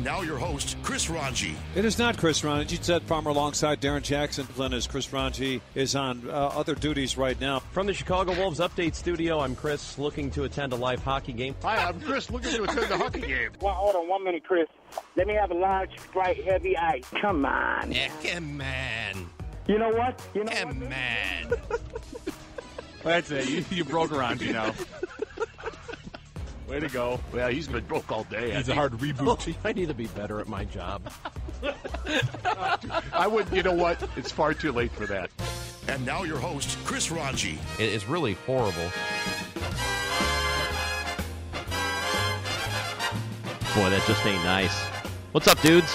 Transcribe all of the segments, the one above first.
And now your host, Chris Rongey. It is not Chris Rongey. Ted Farmer alongside Darren Jackson. Glenn is Chris Rongey is on uh, other duties right now. From the Chicago Wolves Update Studio, I'm Chris, looking to attend a live hockey game. Hi, I'm Chris, looking to attend the hockey game. Well, hold on one minute, Chris. Let me have a large, Sprite, heavy ice. Come on. Yeah, come on. You know what? You know Come what? on. That's it. You, you broke around, you know. Way to go. Well, he's been broke all day. He's a hard reboot. I need to be better at my job. I would, you know what? It's far too late for that. And now your host, Chris Rongey. It is really horrible. Boy, that just ain't nice. What's up, dudes?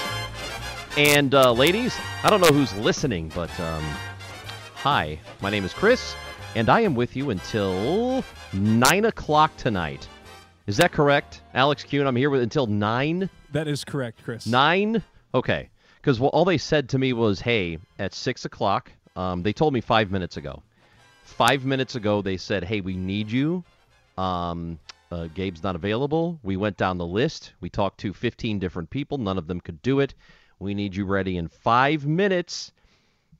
And uh, ladies, I don't know who's listening, but um, hi, my name is Chris, and I am with you until 9 o'clock tonight. Is that correct? Alex Kuhn, I'm here with until 9? That is correct, Chris. 9? Okay. Because well, all they said to me was, hey, at 6 o'clock, um, they told me five minutes ago. Five minutes ago, they said, hey, we need you. Um, uh, Gabe's not available. We went down the list. We talked to 15 different people. None of them could do it. We need you ready in five minutes.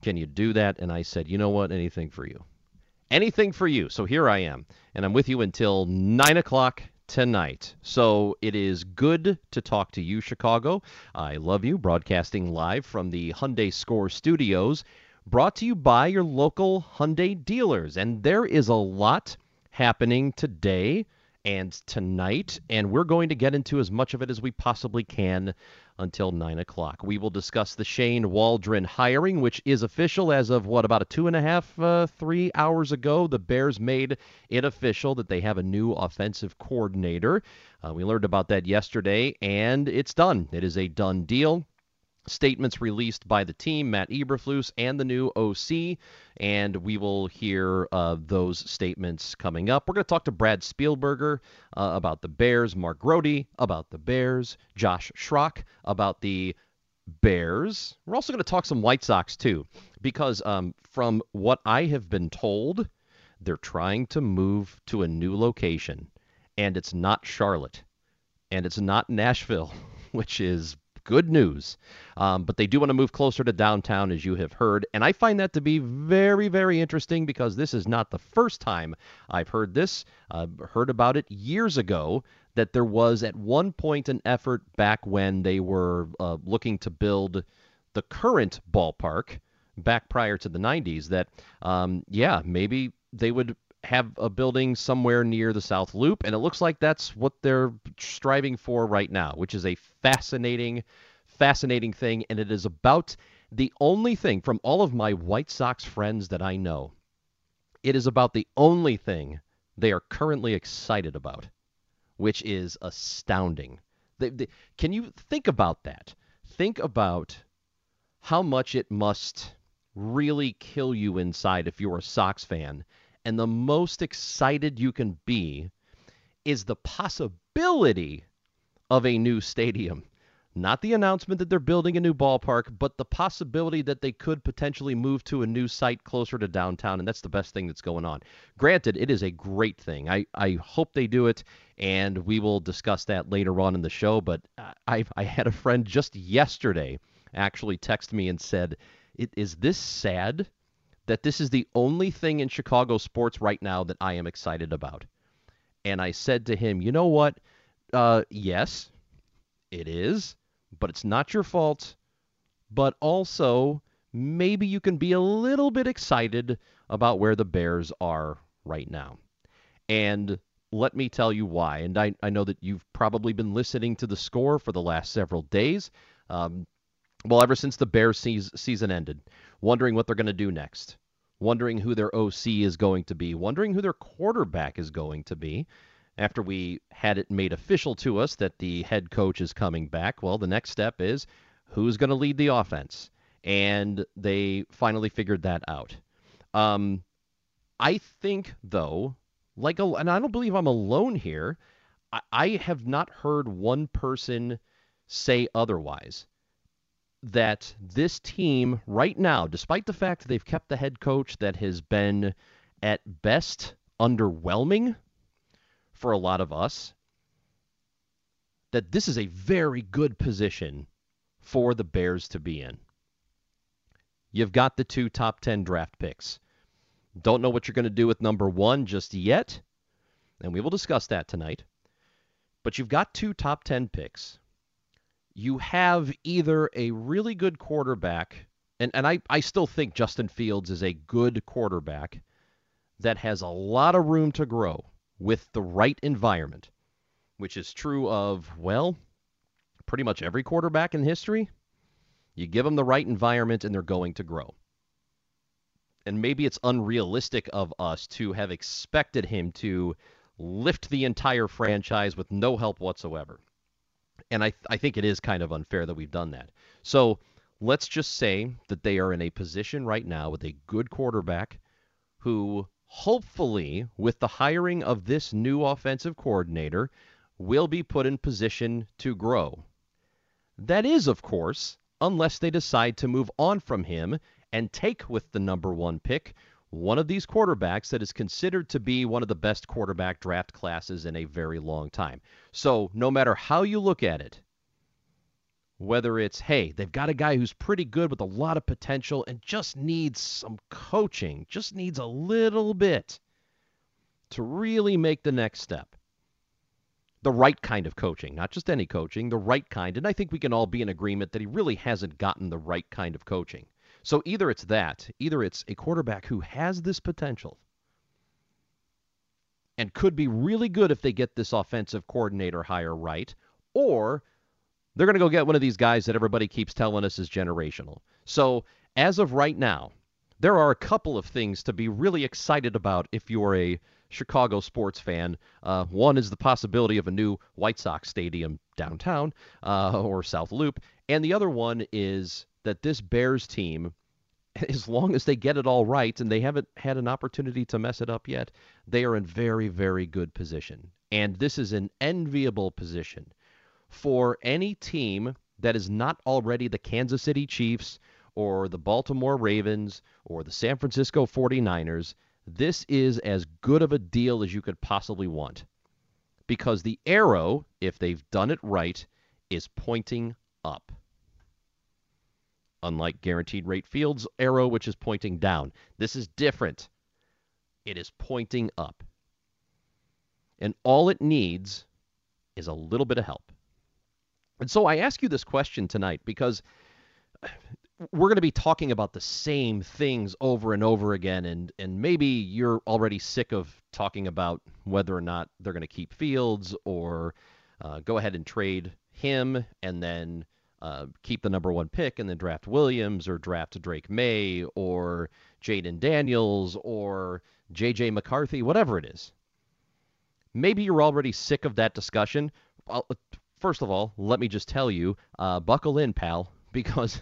Can you do that? And I said, you know what? Anything for you. Anything for you. So here I am. And I'm with you until 9 o'clock tonight. So it is good to talk to you, Chicago. I love you. Broadcasting live from the Hyundai Score Studios. Brought to you by your local Hyundai dealers. And there is a lot happening today and tonight, and we're going to get into as much of it as we possibly can until 9 o'clock. We will discuss the Shane Waldron hiring, which is official as of what, about a two and a half, uh, three hours ago. The Bears made it official that they have a new offensive coordinator. Uh, we learned about that yesterday, and it's done. It is a done deal statements released by the team, Matt Eberflus, and the new OC, and we will hear uh, those statements coming up. We're going to talk to Brad Spielberger uh, about the Bears, Mark Grote about the Bears, Josh Schrock about the Bears. We're also going to talk some White Sox too, because um, from what I have been told, they're trying to move to a new location, and it's not Charlotte, and it's not Nashville, which is good news. Um, but they do want to move closer to downtown, as you have heard. And I find that to be very, very interesting because this is not the first time I've heard this. Uh, heard about it years ago that there was at one point an effort back when they were uh, looking to build the current ballpark back prior to the 90s that, um, yeah, maybe they would have a building somewhere near the South Loop, and it looks like that's what they're striving for right now, which is a fascinating, fascinating thing, and it is about the only thing from all of my White Sox friends that I know. It is about the only thing they are currently excited about, which is astounding. They, they, can you think about that? Think about how much it must really kill you inside if you're a Sox fan and the most excited you can be is the possibility of a new stadium. Not the announcement that they're building a new ballpark, but the possibility that they could potentially move to a new site closer to downtown, and that's the best thing that's going on. Granted, it is a great thing. I, I hope they do it, and we will discuss that later on in the show. But I, I had a friend just yesterday actually text me and said, Is this sad? That this is the only thing in Chicago sports right now that I am excited about. And I said to him, you know what? uh, yes, it is, but it's not your fault. But also, maybe you can be a little bit excited about where the Bears are right now. And let me tell you why. And I, I know that you've probably been listening to the score for the last several days. Um, well, ever since the Bears season ended, wondering what they're going to do next, wondering who their OC is going to be, wondering who their quarterback is going to be. After we had it made official to us that the head coach is coming back, well, the next step is who's going to lead the offense. And they finally figured that out. Um, I think, though, like, and I don't believe I'm alone here. I, I have not heard one person say otherwise that this team right now, despite the fact they've kept the head coach that has been at best underwhelming for a lot of us, that this is a very good position for the Bears to be in. You've got the two top 10 draft picks. Don't know what you're going to do with number one just yet, and we will discuss that tonight. But you've got two top 10 picks. You have either a really good quarterback, and, and I, I still think Justin Fields is a good quarterback that has a lot of room to grow with the right environment, which is true of, well, pretty much every quarterback in history. You give them the right environment and they're going to grow and maybe it's unrealistic of us to have expected him to lift the entire franchise with no help whatsoever. And I, I think it is kind of unfair that we've done that. So let's just say that they are in a position right now with a good quarterback who hopefully, with the hiring of this new offensive coordinator, will be put in position to grow. That is, of course, unless they decide to move on from him and take with the number one pick one of these quarterbacks that is considered to be one of the best quarterback draft classes in a very long time. So, no matter how you look at it, whether it's, hey, they've got a guy who's pretty good with a lot of potential and just needs some coaching, just needs a little bit to really make the next step. The right kind of coaching, not just any coaching, the right kind. And I think we can all be in agreement that he really hasn't gotten the right kind of coaching. So either it's that, either it's a quarterback who has this potential and could be really good if they get this offensive coordinator hire right, or they're going to go get one of these guys that everybody keeps telling us is generational. So as of right now, there are a couple of things to be really excited about if you're a Chicago sports fan. Uh, one is the possibility of a new White Sox stadium downtown uh, or South Loop, and the other one is that this Bears team, as long as they get it all right, and they haven't had an opportunity to mess it up yet, they are in very, very good position. And this is an enviable position for any team that is not already the Kansas City Chiefs or the Baltimore Ravens or the San Francisco 49ers. This is as good of a deal as you could possibly want. Because the arrow, if they've done it right, is pointing up unlike Guaranteed Rate Field's arrow, which is pointing down. This is different. It is pointing up. And all it needs is a little bit of help. And so I ask you this question tonight because we're going to be talking about the same things over and over again and and maybe you're already sick of talking about whether or not they're going to keep Fields or uh, go ahead and trade him and then uh, keep the number one pick and then draft Williams or draft Drake Maye or Jayden Daniels or J.J. McCarthy, whatever it is. Maybe you're already sick of that discussion. Well, first of all, let me just tell you, uh, buckle in, pal, because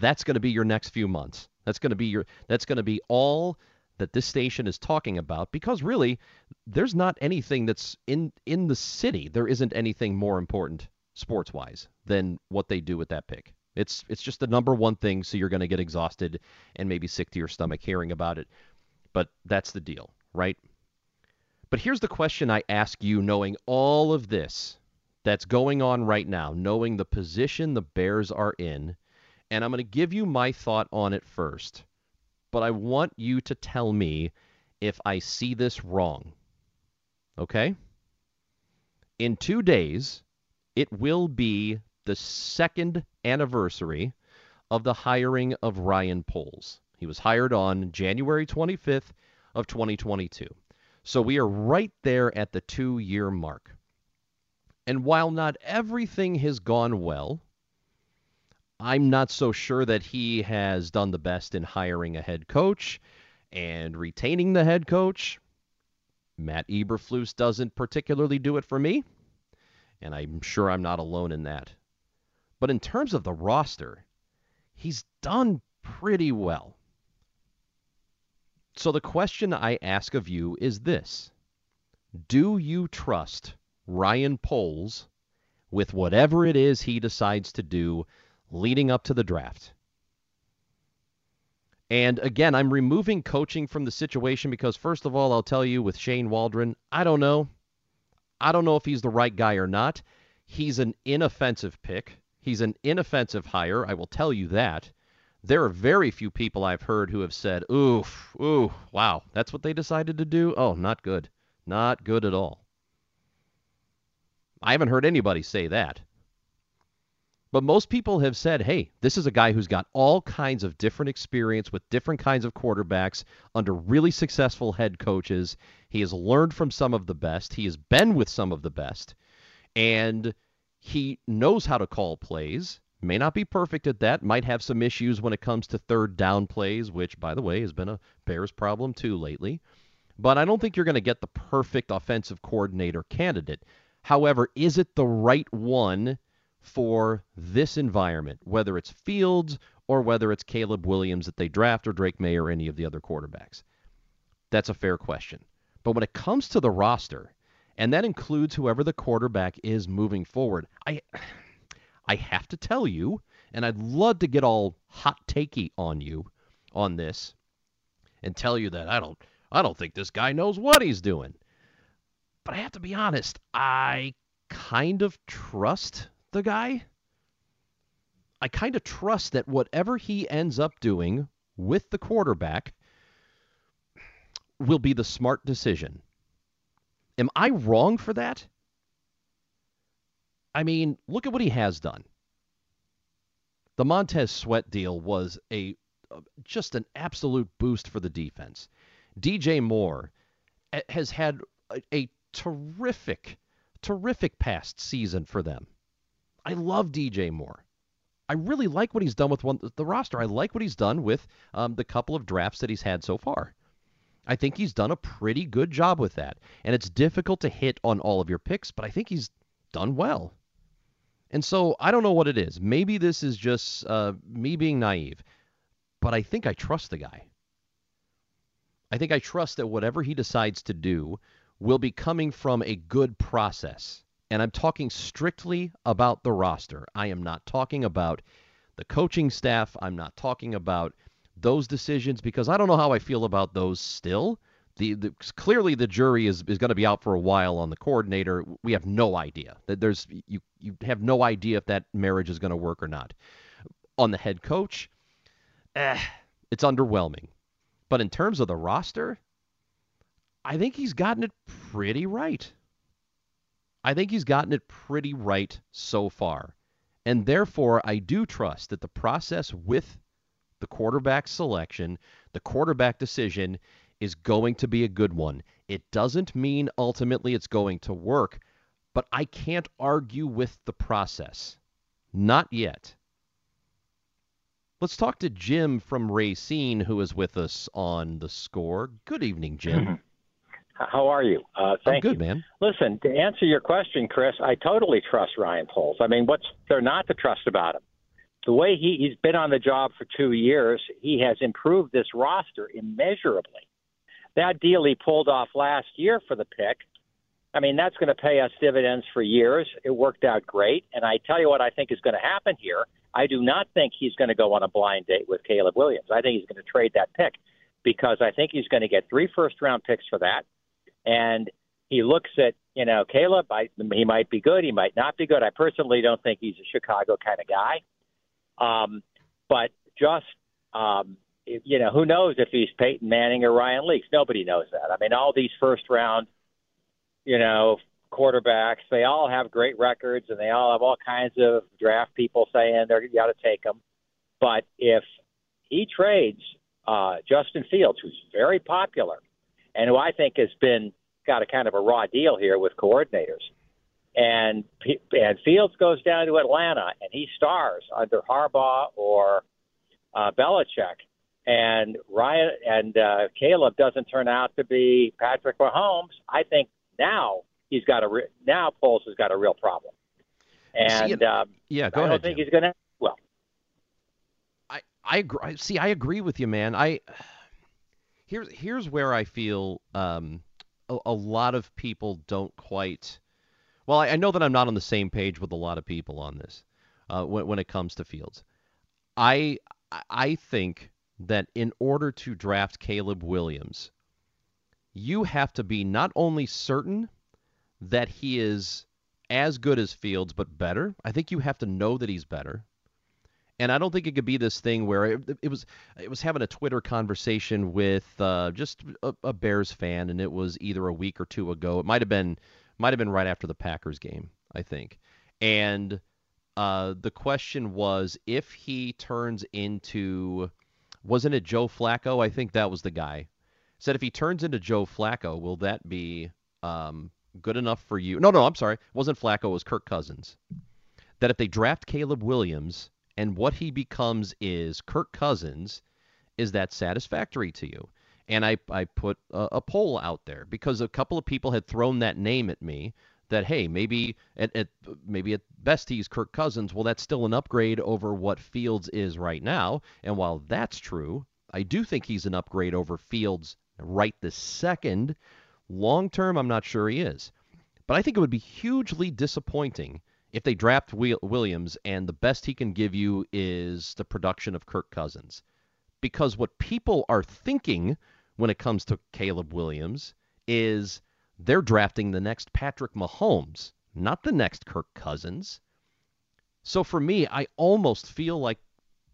that's going to be your next few months. That's going to be your. That's going to be all that this station is talking about because really there's not anything that's in in the city there isn't anything more important sports wise than what they do with that pick. It's it's just the number one thing, so you're going to get exhausted and maybe sick to your stomach hearing about it. But that's the deal, right? But here's the question I ask you, knowing all of this that's going on right now, knowing the position the Bears are in, and I'm going to give you my thought on it first. But I want you to tell me if I see this wrong. Okay? In two days, it will be the second anniversary of the hiring of Ryan Poles. He was hired on January 25th of 2022. So we are right there at the 2-year mark. And while not everything has gone well, I'm not so sure that he has done the best in hiring a head coach and retaining the head coach. Matt Eberflus doesn't particularly do it for me, and I'm sure I'm not alone in that. But in terms of the roster, he's done pretty well. So the question I ask of you is this Do you trust Ryan Poles with whatever it is he decides to do leading up to the draft? And again, I'm removing coaching from the situation because, first of all, I'll tell you with Shane Waldron, I don't know. I don't know if he's the right guy or not. He's an inoffensive pick. He's an inoffensive hire. I will tell you that. There are very few people I've heard who have said, oof, ooh, wow, that's what they decided to do? Oh, not good. Not good at all. I haven't heard anybody say that. But most people have said, hey, this is a guy who's got all kinds of different experience with different kinds of quarterbacks under really successful head coaches. He has learned from some of the best, he has been with some of the best, and he knows how to call plays. May not be perfect at that, might have some issues when it comes to third down plays, which, by the way, has been a Bears problem too lately. But I don't think you're going to get the perfect offensive coordinator candidate. However, is it the right one for this environment, whether it's Fields or whether it's Caleb Williams that they draft or Drake Maye or any of the other quarterbacks? That's a fair question. But when it comes to the roster, and that includes whoever the quarterback is moving forward, I I have to tell you, and I'd love to get all hot takey on you on this and tell you that I don't I don't think this guy knows what he's doing. But I have to be honest, I kind of trust the guy. I kind of trust that whatever he ends up doing with the quarterback will be the smart decision. Am I wrong for that? I mean, look at what he has done. The Montez Sweat deal was a just an absolute boost for the defense. DJ Moore eh, has had a, a terrific, terrific past season for them. I love DJ Moore. I really like what he's done with one, the roster. I like what he's done with um, the couple of drafts that he's had so far. I think he's done a pretty good job with that. And it's difficult to hit on all of your picks, but I think he's done well. And so I don't know what it is. Maybe this is just uh, me being naive, but I think I trust the guy. I think I trust that whatever he decides to do will be coming from a good process. And I'm talking strictly about the roster. I am not talking about the coaching staff. I'm not talking about those decisions because I don't know how I feel about those still. The, the clearly the jury is, is going to be out for a while on the coordinator. We have no idea. That there's you you have no idea if that marriage is going to work or not. On the head coach, eh, it's underwhelming. But in terms of the roster, I think he's gotten it pretty right. I think he's gotten it pretty right so far. And therefore, I do trust that the process with the quarterback selection, the quarterback decision, is going to be a good one. It doesn't mean ultimately it's going to work, but I can't argue with the process. Not yet. Let's talk to Jim from Racine, who is with us on the score. Good evening, Jim. How are you? Uh, thank I'm good, you. man. Listen, to answer your question, Chris, I totally trust Ryan Poles. I mean, what's there not to trust about him? The way he, he's been on the job for two years, he has improved this roster immeasurably. That deal he pulled off last year for the pick, I mean, that's going to pay us dividends for years. It worked out great. And I tell you what I think is going to happen here. I do not think he's going to go on a blind date with Caleb Williams. I think he's going to trade that pick because I think he's going to get three first round picks for that and he looks at you know Caleb. I, he might be good, he might not be good. I personally don't think he's a Chicago kind of guy. Um, but just um, you know, who knows if he's Peyton Manning or Ryan Leaks? Nobody knows that. I mean, all these first round, you know, quarterbacks. They all have great records, and they all have all kinds of draft people saying they're got to take them. But if he trades uh, Justin Fields, who's very popular, and who I think has been got a kind of a raw deal here with coordinators, and and Fields goes down to Atlanta and he stars under Harbaugh or uh, Belichick, and Ryan and uh, Caleb doesn't turn out to be Patrick Mahomes, I think now he's got a re- now Poles has got a real problem. And see, um, yeah, go I ahead. don't think Jim. he's going to. Well, I I agree. See, I agree with you, man. I here's here's where I feel um, a, a lot of people don't quite. Well, I, I know that I'm not on the same page with a lot of people on this uh, when when it comes to Fields. I I think that in order to draft Caleb Williams, you have to be not only certain that he is as good as Fields, but better. I think you have to know that he's better. And I don't think it could be this thing where it, it was it was having a Twitter conversation with uh, just a, a Bears fan, and it was either a week or two ago. It might have been might have been right after the Packers game, I think. And uh, the question was if he turns into wasn't it Joe Flacco? I think that was the guy. Said if he turns into Joe Flacco, will that be um, good enough for you? No, no, I'm sorry. It wasn't Flacco. It was Kirk Cousins. That if they draft Caleb Williams and what he becomes is Kirk Cousins, is that satisfactory to you? And I, I put a, a poll out there because a couple of people had thrown that name at me that hey maybe at, at maybe at best he's Kirk Cousins. Well, that's still an upgrade over what Fields is right now. And while that's true, I do think he's an upgrade over Fields right this second. Long term, I'm not sure he is. But I think it would be hugely disappointing if they draft Williams and the best he can give you is the production of Kirk Cousins. Because what people are thinking when it comes to Caleb Williams is they're drafting the next Patrick Mahomes, not the next Kirk Cousins. So for me, I almost feel like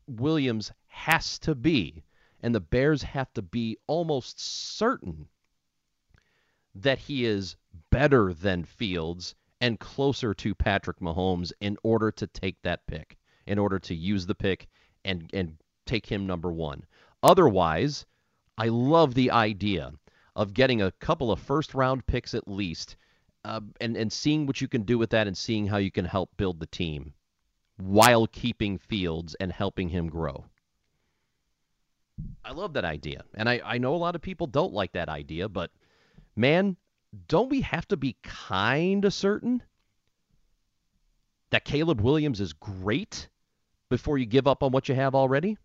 Williams has to be, and the Bears have to be almost certain that he is better than Fields and closer to Patrick Mahomes in order to take that pick, in order to use the pick and and take him number 1. Otherwise, I love the idea of getting a couple of first round picks at least uh, and and seeing what you can do with that and seeing how you can help build the team while keeping Fields and helping him grow. I love that idea. And I, I know a lot of people don't like that idea, but man, don't we have to be kind of certain that Caleb Williams is great before you give up on what you have already?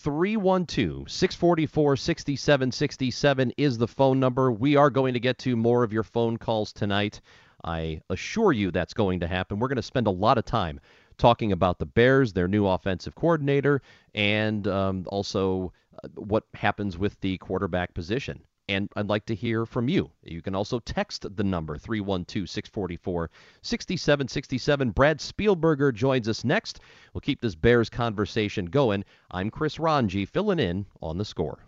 312 644 6767 is the phone number. We are going to get to more of your phone calls tonight. I assure you that's going to happen. We're going to spend a lot of time talking about the Bears, their new offensive coordinator, and um, also uh, what happens with the quarterback position. And I'd like to hear from you. You can also text the number 312 644 6767. Brad Spielberger joins us next. We'll keep this Bears conversation going. I'm Chris Rongey, filling in on the score.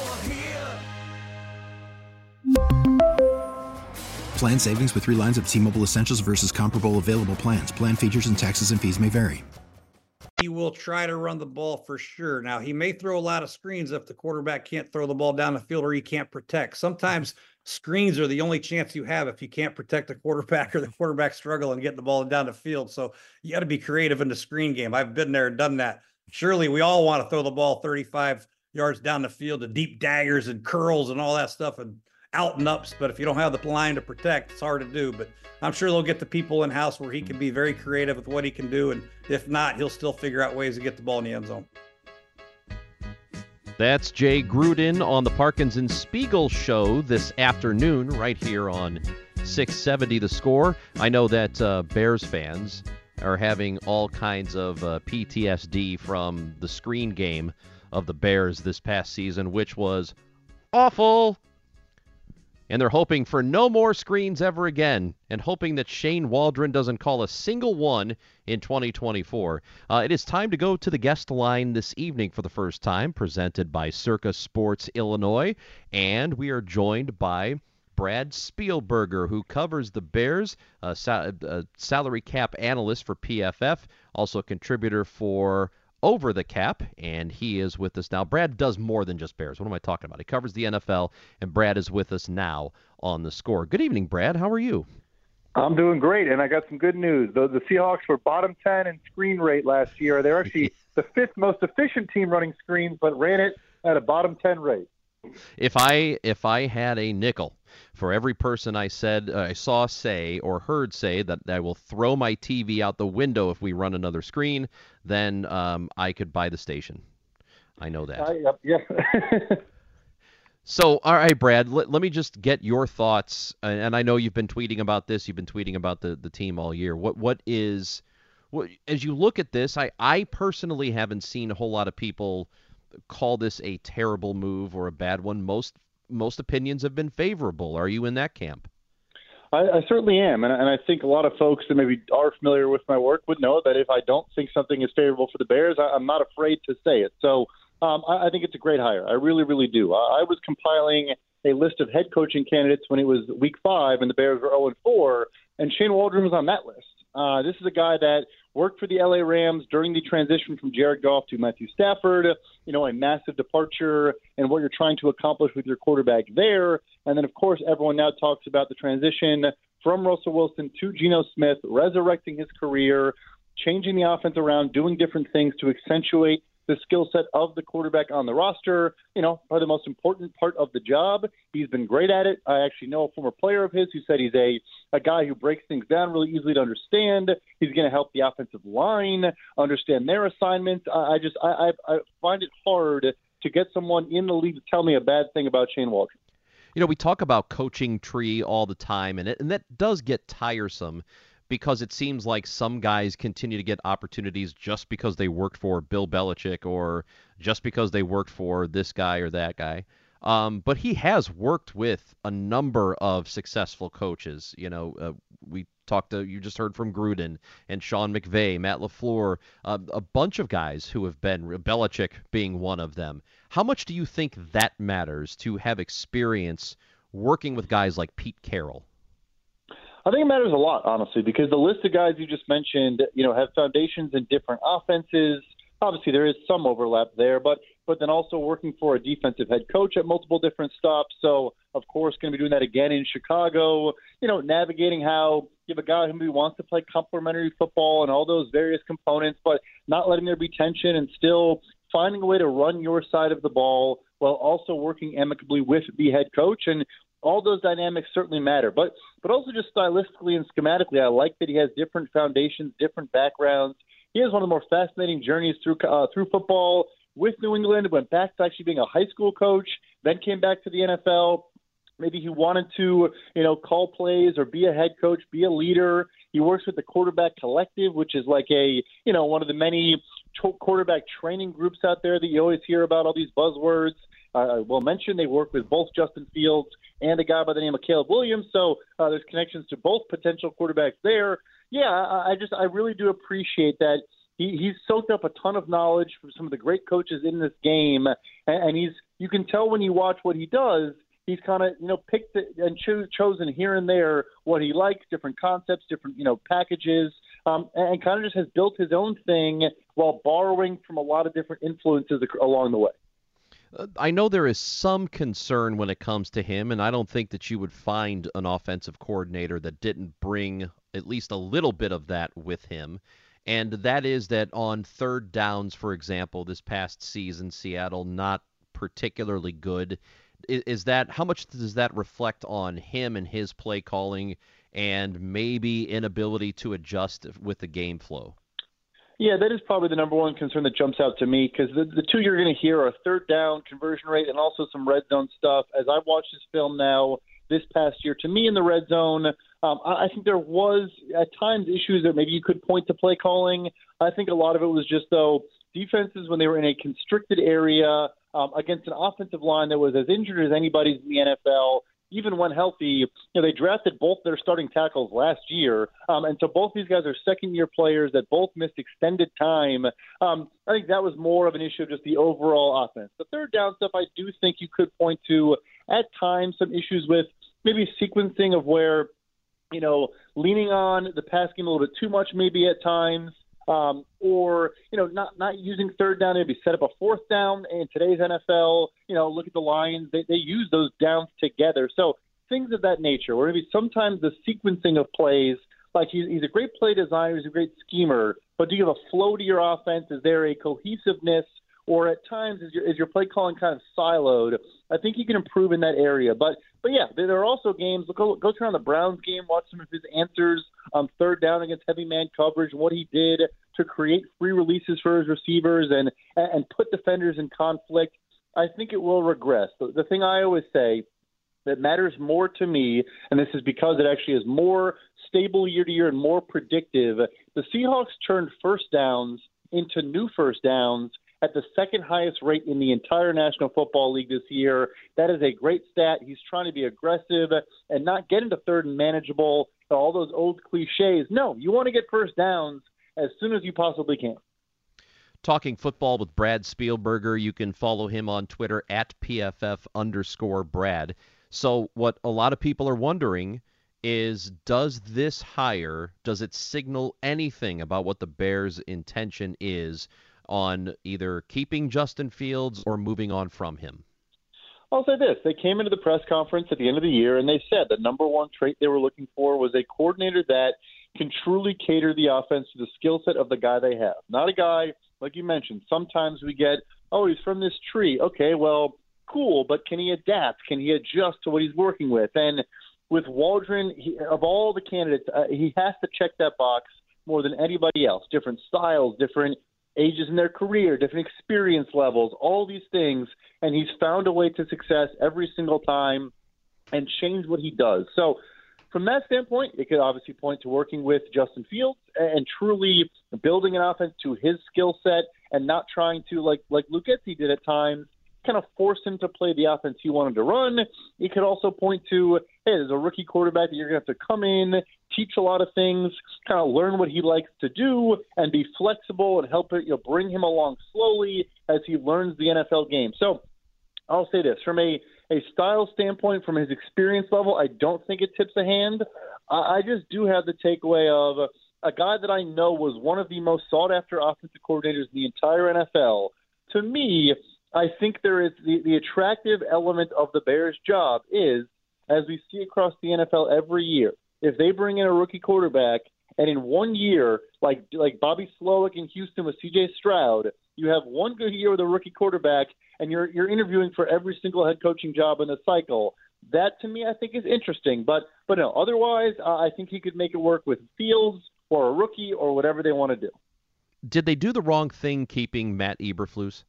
Plan savings with three lines of T Mobile Essentials versus comparable available plans. Plan features and taxes and fees may vary. He will try to run the ball for sure. Now, he may throw a lot of screens if the quarterback can't throw the ball down the field or he can't protect. Sometimes screens are the only chance you have if you can't protect the quarterback or the quarterback struggle and getting the ball down the field. So you got to be creative in the screen game. I've been there and done that. Surely we all want to throw the ball 35 yards down the field to deep daggers and curls and all that stuff and out and ups. But if you don't have the line to protect, it's hard to do. But I'm sure they'll get the people in house where he can be very creative with what he can do. And if not, he'll still figure out ways to get the ball in the end zone. That's Jay Gruden on the Parkins and Spiegel show this afternoon, right here on 670 The Score. I know that uh, Bears fans are having all kinds of uh, PTSD from the screen game of the Bears this past season, which was awful and they're hoping for no more screens ever again, and hoping that Shane Waldron doesn't call a single one in 2024. Uh, it is time to go to the guest line this evening for the first time, presented by Circa Sports Illinois, and we are joined by. Brad Spielberger, who covers the Bears, uh, sa- uh, salary cap analyst for PFF, also a contributor for over the cap, and he is with us now. Brad does more than just Bears. What am I talking about? He covers the NFL, and Brad is with us now on the score. Good evening, Brad. How are you? I'm doing great, and I got some good news. The, the Seahawks were bottom 10 in screen rate last year. They're actually the fifth most efficient team running screens, but ran it at a bottom 10 rate. If I if I had a nickel for every person I said uh, I saw say or heard say that I will throw my TV out the window if we run another screen, then um, I could buy the station. I know that. Uh, yeah. so, all right, Brad, let, let me just get your thoughts. And I know you've been tweeting about this. You've been tweeting about the, the team all year. What what is what, as you look at this? I I personally haven't seen a whole lot of people call this a terrible move or a bad one. Most most opinions have been favorable. Are you in that camp? I, I certainly am, and, and I think a lot of folks that maybe are familiar with my work would know that if I don't think something is favorable for the Bears, I, I'm not afraid to say it. So um, I, I think it's a great hire. I really, really do. I, I was compiling a list of head coaching candidates when it was Week Five, and the Bears were 0 and 4, and Shane Waldron was on that list. Uh, this is a guy that worked for the LA Rams during the transition from Jared Goff to Matthew Stafford, you know, a massive departure and what you're trying to accomplish with your quarterback there. And then, of course, everyone now talks about the transition from Russell Wilson to Geno Smith, resurrecting his career, changing the offense around, doing different things to accentuate the skill set of the quarterback on the roster, you know, are the most important part of the job. He's been great at it. I actually know a former player of his who said he's a, a guy who breaks things down really easily to understand. He's going to help the offensive line understand their assignments. I, I just I, I, I find it hard to get someone in the league to tell me a bad thing about Shane Waldron. You know, we talk about coaching tree all the time, and it and that does get tiresome because it seems like some guys continue to get opportunities just because they worked for Bill Belichick or just because they worked for this guy or that guy. Um, but he has worked with a number of successful coaches. You know, uh, we talked to you just heard from Gruden and Sean McVay, Matt LaFleur, uh, a bunch of guys who have been Belichick being one of them. How much do you think that matters to have experience working with guys like Pete Carroll? I think it matters a lot, honestly, because the list of guys you just mentioned, you know, have foundations in different offenses. Obviously, there is some overlap there, but but then also working for a defensive head coach at multiple different stops. So, of course, going to be doing that again in Chicago. You know, navigating how you have a guy who wants to play complementary football and all those various components, but not letting there be tension and still finding a way to run your side of the ball while also working amicably with the head coach. And all those dynamics certainly matter. But but also just stylistically and schematically, I like that he has different foundations, different backgrounds. He has one of the more fascinating journeys through uh, through football with New England. Went back to actually being a high school coach, then came back to the NFL. Maybe he wanted to, you know, call plays or be a head coach, be a leader. He works with the quarterback collective, which is like a, you know, one of the many quarterback training groups out there that you always hear about all these buzzwords. Uh, will mention they work with both Justin Fields and a guy by the name of Caleb Williams, so uh, there's connections to both potential quarterbacks there. Yeah, I, I just I really do appreciate that he, he's soaked up a ton of knowledge from some of the great coaches in this game, and, and he's you can tell when you watch what he does. He's kind of you know picked and cho- chosen here and there what he likes, different concepts, different you know packages, um, and, and kind of just has built his own thing while borrowing from a lot of different influences along the way. Uh, I know there is some concern when it comes to him, and I don't think that you would find an offensive coordinator that didn't bring at least a little bit of that with him. And that is that on third downs, for example, this past season, Seattle not particularly good. Is, is that how much does that reflect on him and his play calling, and maybe inability to adjust with the game flow? Yeah, that is probably the number one concern that jumps out to me because the, the two you're going to hear are third down conversion rate and also some red zone stuff. As I've watched this film now this past year, to me in the red zone, um, I think there was at times issues that maybe you could point to play calling. I think a lot of it was just though defenses when they were in a constricted area um, against an offensive line that was as injured as anybody's in the NFL even when healthy, you know, they drafted both their starting tackles last year. Um, and so both these guys are second year players that both missed extended time. Um, I think that was more of an issue of just the overall offense. The third down stuff, I do think you could point to at times some issues with maybe sequencing of where, you know, leaning on the pass game a little bit too much maybe at times um, or you know not not using third down, maybe set up a fourth down. In today's NFL, you know, look at the Lions; they, they use those downs together. So things of that nature, where maybe sometimes the sequencing of plays, like he's, he's a great play designer, he's a great schemer, but do you have a flow to your offense? Is there a cohesiveness? Or at times, is your, is your play calling kind of siloed? I think he can improve in that area. But but yeah, there are also games. Go go turn on the Browns game, watch some of his answers on third down against heavy man coverage, what he did to create free releases for his receivers and and put defenders in conflict. I think it will regress. The, the thing I always say that matters more to me, and this is because it actually is more stable year to year and more predictive. The Seahawks turned first downs into new first downs at the second highest rate in the entire National Football League this year. That is a great stat. He's trying to be aggressive and not get into third and manageable, all those old cliches. No, you want to get first downs as soon as you possibly can. Talking football with Brad Spielberger. You can follow him on Twitter at PFF underscore Brad. So, what a lot of people are wondering is does this hire does it signal anything about what the Bears' intention is on either keeping Justin Fields or moving on from him? I'll say this. They came into the press conference at the end of the year and they said the number one trait they were looking for was a coordinator that can truly cater the offense to the skill set of the guy they have. Not a guy, like you mentioned, sometimes we get, oh, he's from this tree. Okay, well, cool, but can he adapt? Can he adjust to what he's working with? And with Waldron, he, of all the candidates, uh, he has to check that box more than anybody else. Different styles, different ages in their career, different experience levels, all these things, and he's found a way to success every single time and change what he does. So, from that standpoint, it could obviously point to working with Justin Fields and truly building an offense to his skill set and not trying to like like Getsy did at times kind of force him to play the offense he wanted to run. It could also point to, hey, there's a rookie quarterback that you're going to have to come in, teach a lot of things, kind of learn what he likes to do, and be flexible and help it, you know, bring him along slowly as he learns the NFL game. So I'll say this from a a style standpoint, from his experience level, I don't think it tips a hand. I just do have the takeaway of a guy that I know was one of the most sought after offensive coordinators in the entire NFL. To me, I think there is the, the attractive element of the Bears' job is, as we see across the NFL every year, if they bring in a rookie quarterback and in one year, like like Bobby Slowik in Houston with C.J. Stroud, you have one good year with a rookie quarterback, and you're you're interviewing for every single head coaching job in the cycle. That to me, I think is interesting. But but no, otherwise, uh, I think he could make it work with Fields or a rookie or whatever they want to do. Did they do the wrong thing keeping Matt Eberflus?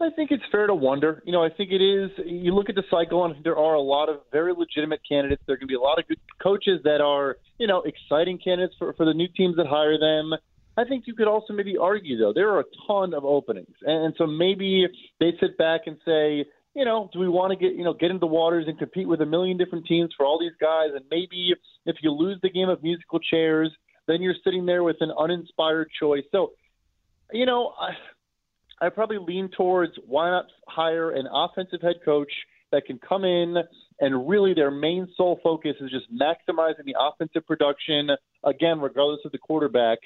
I think it's fair to wonder. You know, I think it is. You look at the cycle, and there are a lot of very legitimate candidates. There are going to be a lot of good coaches that are, you know, exciting candidates for, for the new teams that hire them. I think you could also maybe argue, though, there are a ton of openings. And, so maybe they sit back and say, you know, do we want to get, you know, get into the waters and compete with a million different teams for all these guys? And maybe if you lose the game of musical chairs, then you're sitting there with an uninspired choice. So, you know, I, I probably lean towards why not hire an offensive head coach that can come in and really their main sole focus is just maximizing the offensive production, again, regardless of the quarterback.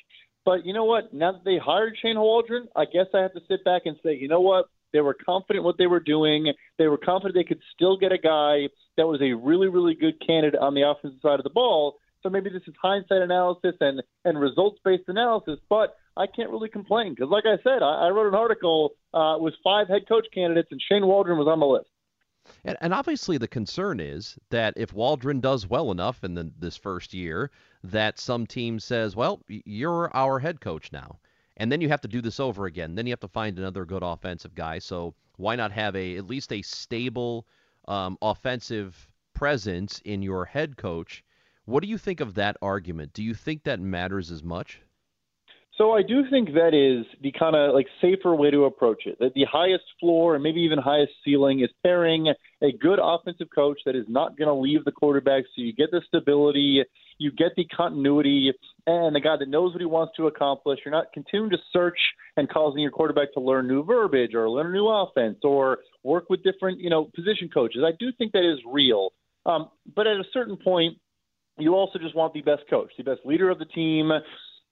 But you know what? Now that they hired Shane Waldron, I guess I have to sit back and say, you know what? They were confident what they were doing. They were confident they could still get a guy that was a really, really good candidate on the offensive side of the ball. So maybe this is hindsight analysis and, and results based analysis, but I can't really complain because, like I said, I, I wrote an article uh, with five head coach candidates, and Shane Waldron was on the list. And, and obviously, the concern is that if Waldron does well enough in the, this first year, that some team says, "Well, you're our head coach now," and then you have to do this over again. Then you have to find another good offensive guy. So why not have a at least a stable um, offensive presence in your head coach? What do you think of that argument? Do you think that matters as much? So I do think that is the kind of like safer way to approach it. That the highest floor and maybe even highest ceiling is pairing a good offensive coach that is not going to leave the quarterback, so you get the stability, you get the continuity, and the guy that knows what he wants to accomplish. You're not continuing to search and causing your quarterback to learn new verbiage or learn a new offense or work with different you know position coaches. I do think that is real, um, but at a certain point, you also just want the best coach, the best leader of the team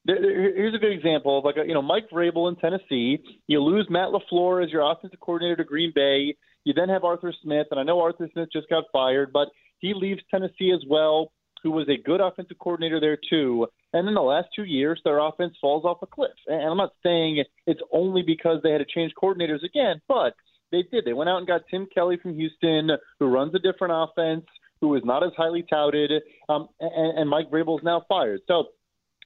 here's a good example of like a, you know Mike Vrabel in Tennessee. You lose Matt LaFleur as your offensive coordinator to Green Bay. You then have Arthur Smith, and I know Arthur Smith just got fired, but he leaves Tennessee as well, who was a good offensive coordinator there too. And in the last two years, their offense falls off a cliff. And I'm not saying it's only because they had to change coordinators again, but they did. They went out and got Tim Kelly from Houston, who runs a different offense, who is not as highly touted, um, and, and Mike Vrabel is now fired. So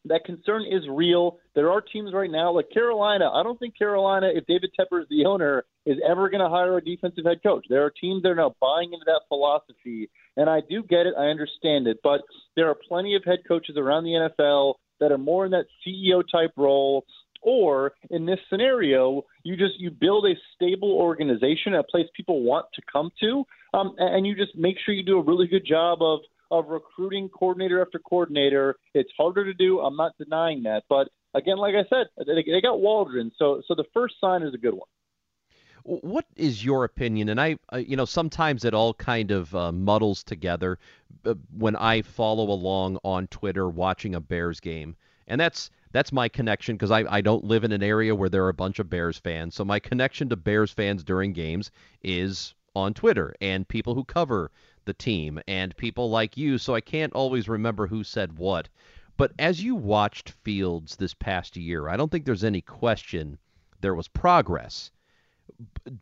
that concern is real. There are teams right now, like Carolina. I don't think Carolina, if David Tepper is the owner, is ever going to hire a defensive head coach. There are teams that are now buying into that philosophy, and I do get it. I understand it, but there are plenty of head coaches around the NFL that are more in that CEO type role. Or in this scenario, you just you build a stable organization, a place people want to come to, um, and you just make sure you do a really good job of of recruiting coordinator after coordinator. It's harder to do. I'm not denying that. But again, like I said, they got Waldron. So, so the first sign is a good one. What is your opinion? And I, you know, sometimes it all kind of uh, muddles together uh, when I follow along on Twitter watching a Bears game, and that's that's my connection because I, I don't live in an area where there are a bunch of Bears fans. So my connection to Bears fans during games is on Twitter and people who cover the team and people like you, so I can't always remember who said what. But as you watched Fields this past year, I don't think there's any question there was progress.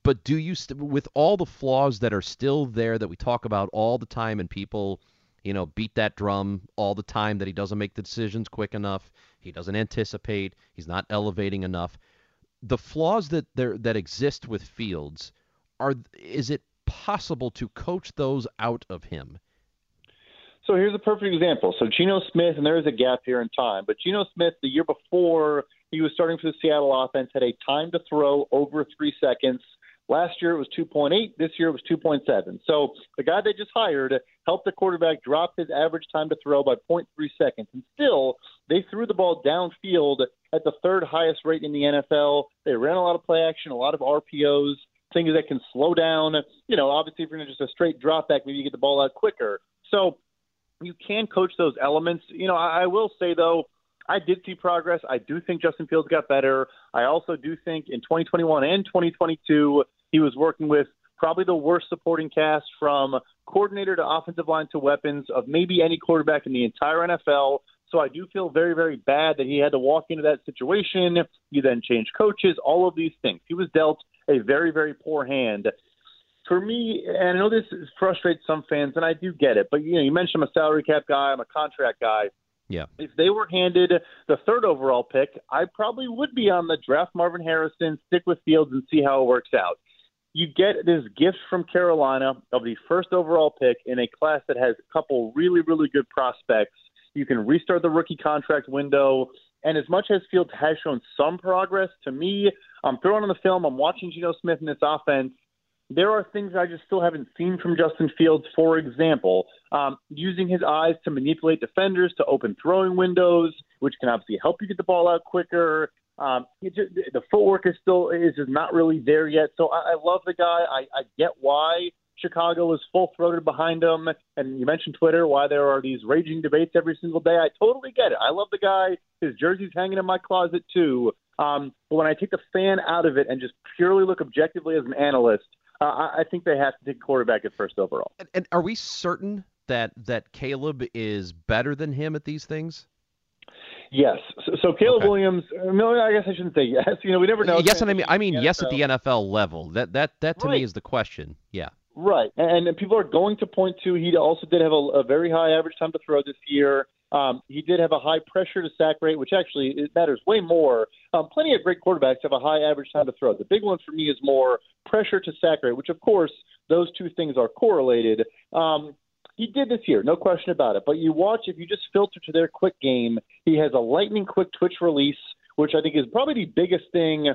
But do you, st- with all the flaws that are still there that we talk about all the time, and people, you know, beat that drum all the time that he doesn't make the decisions quick enough, he doesn't anticipate, he's not elevating enough. The flaws that there that exist with Fields are is it possible to coach those out of him? So here's a perfect example. So Geno Smith, and there is a gap here in time, but Geno Smith, the year before he was starting for the Seattle offense, had a time to throw over three seconds. Last year it was 2.8. This year it was 2.7. So the guy they just hired helped the quarterback drop his average time to throw by 0.3 seconds. And still, they threw the ball downfield at the third highest rate in the NFL. They ran a lot of play action, a lot of RPOs things that can slow down. You know, obviously, if you're just a straight drop back, maybe you get the ball out quicker. So you can coach those elements. You know, I, I will say though, I did see progress. I do think Justin Fields got better. I also do think in 2021 and 2022 he was working with probably the worst supporting cast from coordinator to offensive line to weapons of maybe any quarterback in the entire NFL. So I do feel very, very bad that he had to walk into that situation. You then change coaches, all of these things. He was dealt a very, very poor hand. For me, and I know this frustrates some fans, and I do get it, but you know, you mentioned I'm a salary cap guy, I'm a contract guy. Yeah. If they were handed the third overall pick, I probably would be on the draft Marvin Harrison, stick with Fields, and see how it works out. You get this gift from Carolina of the first overall pick in a class that has a couple really, really good prospects. You can restart the rookie contract window. And as much as Fields has shown some progress, to me, I'm throwing on the film, I'm watching Geno Smith in this offense. There are things I just still haven't seen from Justin Fields. For example, um, using his eyes to manipulate defenders to open throwing windows, which can obviously help you get the ball out quicker. Um, just, the footwork is still is just not really there yet. So I, I love the guy. I, I get why Chicago is full throated behind him. And you mentioned Twitter, why there are these raging debates every single day. I totally get it. I love the guy. His jersey's hanging in my closet too. Um, but when I take the fan out of it and just purely look objectively as an analyst, uh, I, I think they have to take quarterback at first overall. And, and are we certain that that Caleb is better than him at these things? Yes. So, so Caleb Okay. Williams. No, I guess I shouldn't say yes. You know, we never know. yes, and I mean I mean yes at the NFL level. That that that to Right. me is the question. Yeah. Right, and, and people are going to point to he also did have a, a very high average time to throw this year. Um, he did have a high pressure to sack rate, which actually it matters way more. Um, plenty of great quarterbacks have a high average time to throw. The big one for me is more pressure to sack rate, which of course those two things are correlated. Um, he did this year, no question about it. But you watch if you just filter to their quick game, he has a lightning quick twitch release, which I think is probably the biggest thing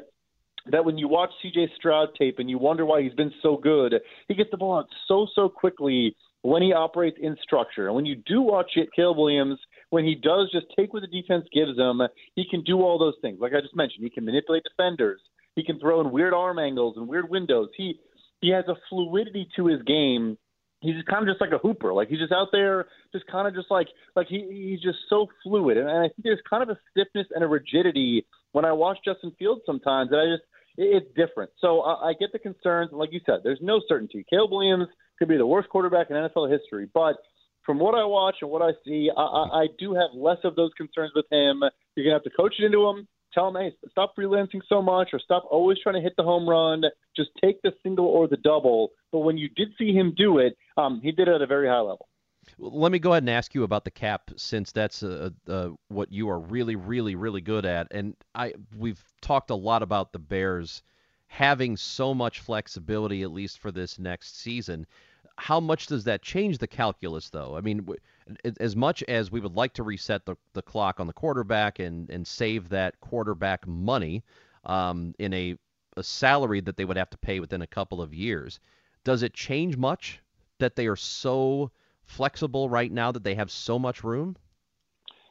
that when you watch CJ Stroud tape and you wonder why he's been so good, he gets the ball out so so quickly when he operates in structure. And when you do watch it, Caleb Williams, when he does just take what the defense gives him, he can do all those things. Like I just mentioned, he can manipulate defenders. He can throw in weird arm angles and weird windows. He he has a fluidity to his game. He's kind of just like a hooper. Like he's just out there, just kind of just like like he he's just so fluid. And I think there's kind of a stiffness and a rigidity when I watch Justin Fields sometimes that I just it's different. So I, I get the concerns, like you said, there's no certainty. Caleb Williams could be the worst quarterback in NFL history, but from what I watch and what I see, I, I, I do have less of those concerns with him. You're gonna have to coach it into him. Tell him, hey, stop freelancing so much, or stop always trying to hit the home run. Just take the single or the double. But when you did see him do it, um, he did it at a very high level. Let me go ahead and ask you about the cap, since that's uh, uh, what you are really, really, really good at. And I, we've talked a lot about the Bears having so much flexibility, at least for this next season. How much does that change the calculus, though? I mean, as much as we would like to reset the, the clock on the quarterback and, and save that quarterback money um, in a, a salary that they would have to pay within a couple of years, does it change much that they are so flexible right now that they have so much room?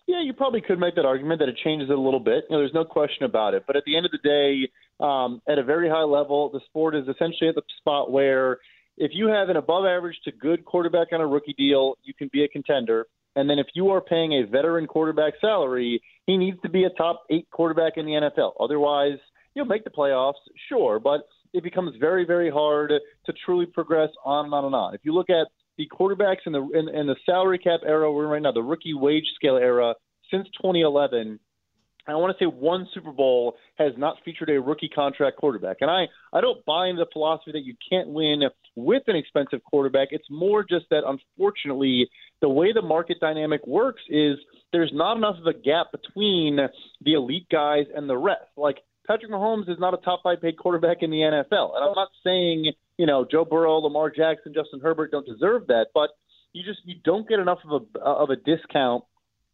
Yeah, you probably could make that argument that it changes it a little bit. You know, there's no question about it. But at the end of the day, um, at a very high level, the sport is essentially at the spot where if you have an above average to good quarterback on a rookie deal, you can be a contender. And then if you are paying a veteran quarterback salary, he needs to be a top eight quarterback in the NFL. Otherwise, you'll make the playoffs, sure, but it becomes very, very hard to truly progress on and on and on. If you look at the quarterbacks in the in, in the salary cap era we're in right now, the rookie wage scale era since 2011, I want to say one Super Bowl has not featured a rookie contract quarterback. And I, I don't buy into the philosophy that you can't win with an expensive quarterback. It's more just that, unfortunately, the way the market dynamic works is there's not enough of a gap between the elite guys and the rest. Like, Patrick Mahomes is not a top five paid quarterback in the NFL. And I'm not saying, you know, Joe Burrow, Lamar Jackson, Justin Herbert don't deserve that, but you just you don't get enough of a of a discount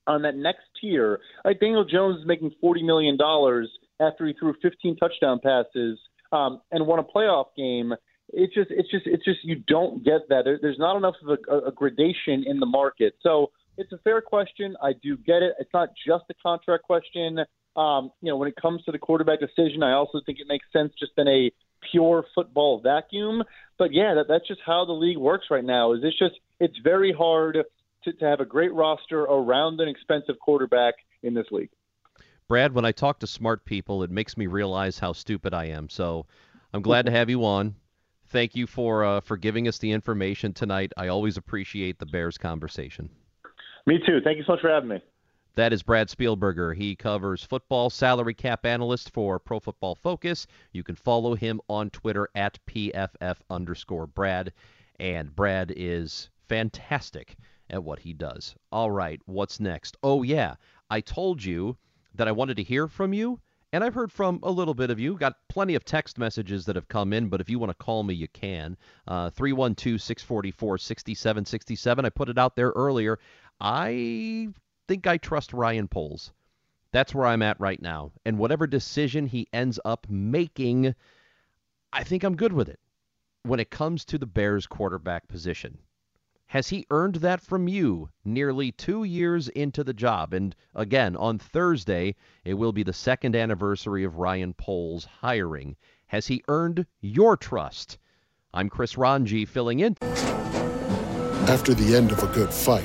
on that next tier. Like Daniel Jones is making forty million dollars after he threw 15 touchdown passes um, and won a playoff game. It's just, it's just, it's just you don't get that. There, there's not enough of a, a gradation in the market. So it's a fair question. I do get it. It's not just a contract question. Um, you know, when it comes to the quarterback decision, I also think it makes sense just in a pure football vacuum. But yeah, that, that's just how the league works right now. Is it's just it's very hard to, to have a great roster around an expensive quarterback in this league. Brad, when I talk to smart people, it makes me realize how stupid I am. So I'm glad to have you on. Thank you for uh, for giving us the information tonight. I always appreciate the Bears conversation. Me too. Thank you so much for having me. That is Brad Spielberger. He covers football, salary cap analyst for Pro Football Focus. You can follow him on Twitter at PFF underscore Brad. And Brad is fantastic at what he does. All right, what's next? Oh, yeah, I told you that I wanted to hear from you, and I've heard from a little bit of you. Got plenty of text messages that have come in, but if you want to call me, you can. Uh, 312 644 6767. I put it out there earlier. I think I trust Ryan Poles. That's where I'm at right now. And whatever decision he ends up making, I think I'm good with it. When it comes to the Bears quarterback position, has he earned that from you nearly two years into the job? And again, on Thursday, it will be the second anniversary of Ryan Poles' hiring. Has he earned your trust? I'm Chris Rongey filling in. After the end of a good fight,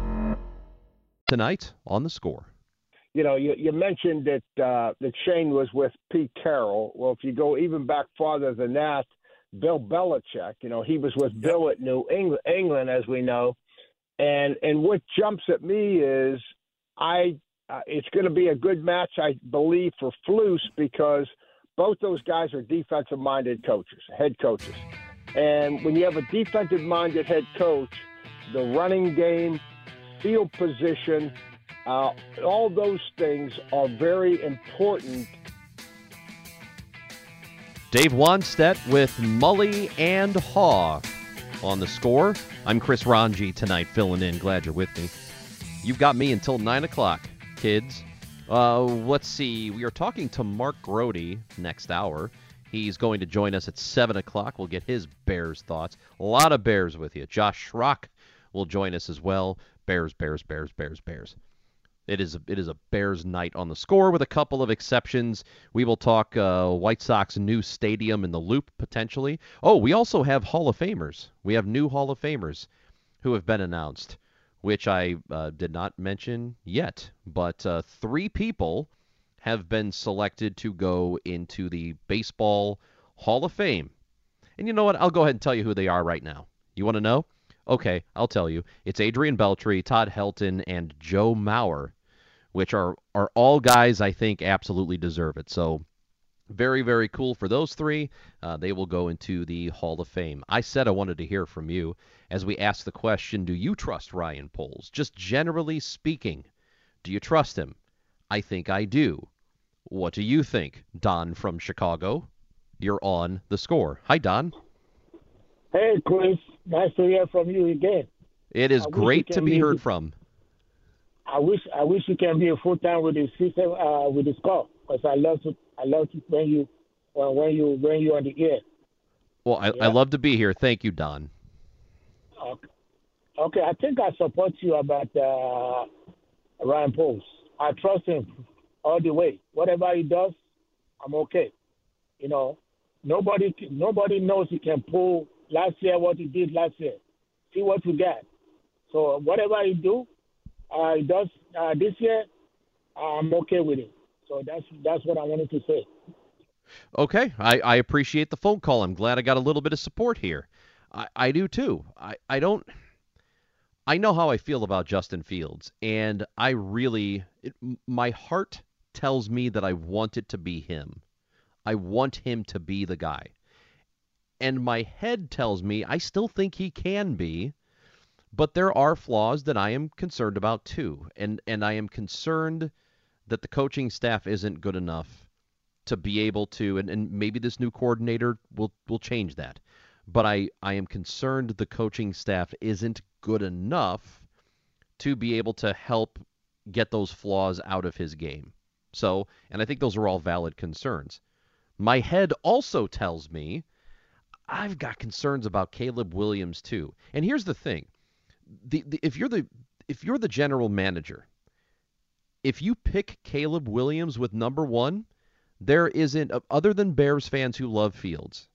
Tonight on the score. You know, you, you mentioned that uh, that Shane was with Pete Carroll. Well, if you go even back farther than that, Bill Belichick. You know, he was with Bill at New England, England, as we know. And and what jumps at me is I uh, it's going to be a good match, I believe, for Flus because both those guys are defensive minded coaches, head coaches. And when you have a defensive minded head coach, the running game, field position, uh, all those things are very important. Dave Wannstedt with Mully and Haugh on the score. I'm Chris Rongey tonight, filling in. Glad you're with me. You've got me until 9 o'clock, kids. Uh, let's see. We are talking to Mark Grote next hour. He's going to join us at 7 o'clock. We'll get his Bears thoughts. A lot of Bears with you. Josh Schrock will join us as well. Bears, Bears, Bears, Bears, Bears. It is a, it is a Bears night on the score with a couple of exceptions. We will talk uh, White Sox new stadium in the Loop potentially. Oh, we also have Hall of Famers. We have new Hall of Famers who have been announced, which I uh, did not mention yet. But uh, three people have been selected to go into the Baseball Hall of Fame. And you know what? I'll go ahead and tell you who they are right now. You want to know? Okay, I'll tell you. It's Adrian Beltre, Todd Helton, and Joe Mauer, which are are all guys I think absolutely deserve it. So very, very cool for those three. Uh, they will go into the Hall of Fame. I said I wanted to hear from you as we ask the question Do you trust Ryan Poles? Just generally speaking, do you trust him? I think I do. What do you think? Don from Chicago, you're on the score. Hi, Don. Hey, Chris. Nice to hear from you again. It is I great to be be- heard from. I wish I wish you can be a full time with the system uh, with the score because I love to I love to when you when when you when you on the air. Well, I, I love to be here. Thank you, Don. Okay. okay, I think I support you about uh, Ryan Post. I trust him all the way. Whatever he does, I'm okay. You know, nobody nobody knows he can pull last year what he did last year. See what you get. So whatever he do, uh, he does uh, this year. I'm okay with it. So that's that's what I wanted to say. Okay, I, I appreciate the phone call. I'm glad I got a little bit of support here. I, I do too. I, I don't. I know how I feel about Justin Fields, and I really, it, my heart tells me that I want it to be him. I want him to be the guy. And my head tells me I still think he can be, but there are flaws that I am concerned about too. And and I am concerned that the coaching staff isn't good enough to be able to and, and maybe this new coordinator will will change that. But I, I am concerned the coaching staff isn't good enough to be able to help get those flaws out of his game. So, and I think those are all valid concerns. My head also tells me I've got concerns about Caleb Williams too. And here's the thing. The, the if you're the if you're the general manager, if you pick Caleb Williams with number 1, there isn't other than Bears fans who love Fields.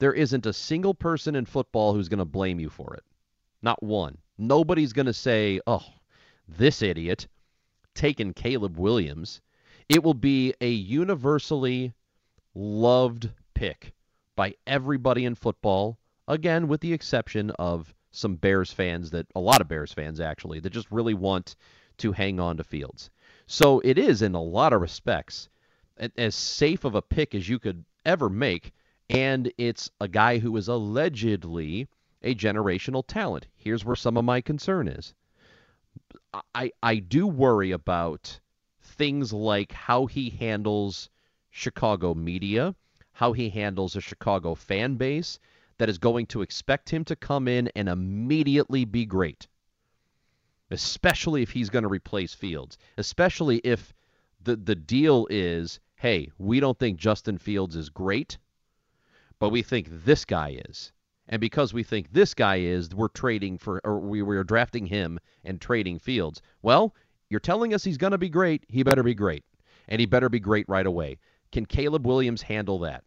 There isn't a single person in football who's going to blame you for it. Not one. Nobody's going to say, "Oh, this idiot taking Caleb Williams." It will be a universally loved pick by everybody in football, again with the exception of some Bears fans that a lot of Bears fans actually that just really want to hang on to Fields. So it is in a lot of respects as safe of a pick as you could ever make. And it's a guy who is allegedly a generational talent. Here's where some of my concern is. I, I do worry about things like how he handles Chicago media, how he handles a Chicago fan base that is going to expect him to come in and immediately be great. Especially if he's going to replace Fields, especially if the the deal is, hey, we don't think Justin Fields is great, but we think this guy is. And because we think this guy is, we're trading for, or we were drafting him and trading Fields. Well, you're telling us he's going to be great. He better be great. And he better be great right away. Can Caleb Williams handle that?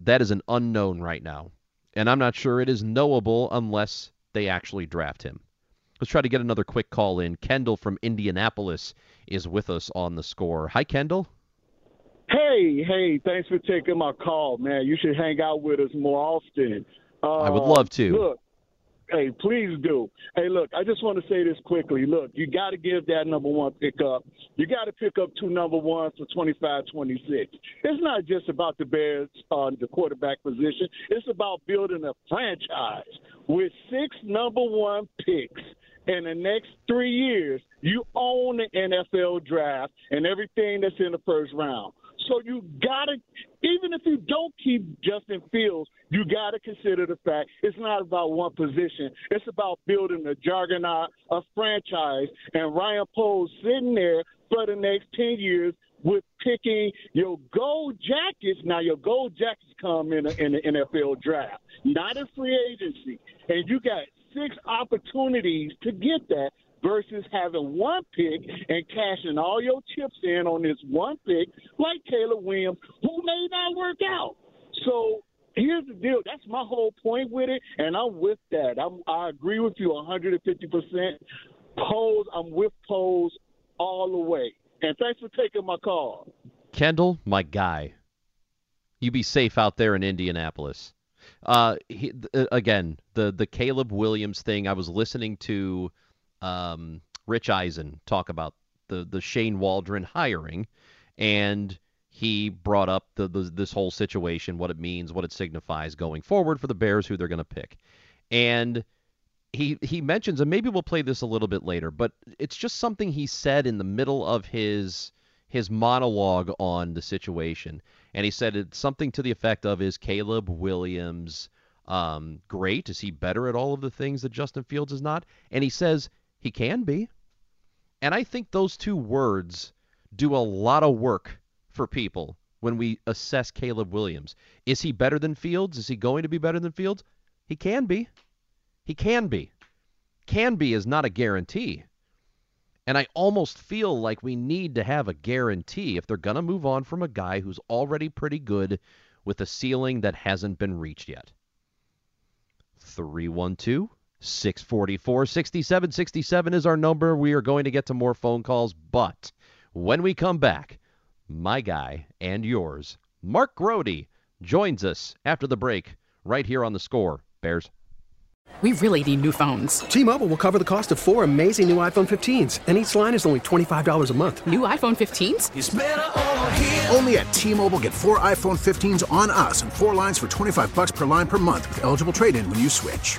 That is an unknown right now. And I'm not sure it is knowable unless they actually draft him. Let's try to get another quick call in. Kendall from Indianapolis is with us on the score. Hi, Kendall. Hey, hey, thanks for taking my call, man. You should hang out with us more often. Uh, I would love to. Look, hey, please do. Hey, look, I just want to say this quickly. Look, you got to give that number one pickup. You got to pick up two number ones for 25 26. It's not just about the Bears on uh, the quarterback position, it's about building a franchise with six number one picks in the next three years, you own the NFL draft and everything that's in the first round. So you gotta, even if you don't keep Justin Fields, you gotta consider the fact it's not about one position. It's about building a juggernaut, a franchise, and Ryan Poles sitting there for the next ten years with picking your gold jackets. Now your gold jackets come in, in the NFL draft, not in free agency, and you got six opportunities to get that versus having one pick and cashing all your chips in on this one pick, like Caleb Williams, who may not work out. So here's the deal. That's my whole point with it, and I'm with that. I'm, I agree with you 150 percent. Poles, I'm with Poles all the way. And thanks for taking my call. Kendall, my guy. You be safe out there in Indianapolis. Uh, he, uh, again, the the Caleb Williams thing. I was listening to um, Rich Eisen talk about the the Shane Waldron hiring, and he brought up the, the this whole situation, what it means, what it signifies going forward for the Bears, who they're going to pick, and he he mentions, and maybe we'll play this a little bit later, but it's just something he said in the middle of his his monologue on the situation, and he said it's something to the effect of, "Is Caleb Williams um, great? Is he better at all of the things that Justin Fields is not?" And he says he can be, and I think those two words do a lot of work for people when we assess Caleb Williams. Is he better than Fields? Is he going to be better than Fields? He can be. He can be. Can be is not a guarantee. And I almost feel like we need to have a guarantee if they're going to move on from a guy who's already pretty good with a ceiling that hasn't been reached yet. 312 644 6767 is our number. We are going to get to more phone calls, but when we come back, my guy and yours, Mark Grote, joins us after the break right here on the score. Bears. We really need new phones. T-Mobile will cover the cost of four amazing new iPhone 15s, and each line is only $25 a month. New iPhone 15s? Only at T-Mobile get four iPhone 15s on us and four lines for 25 bucks per line per month with eligible trade-in when you switch.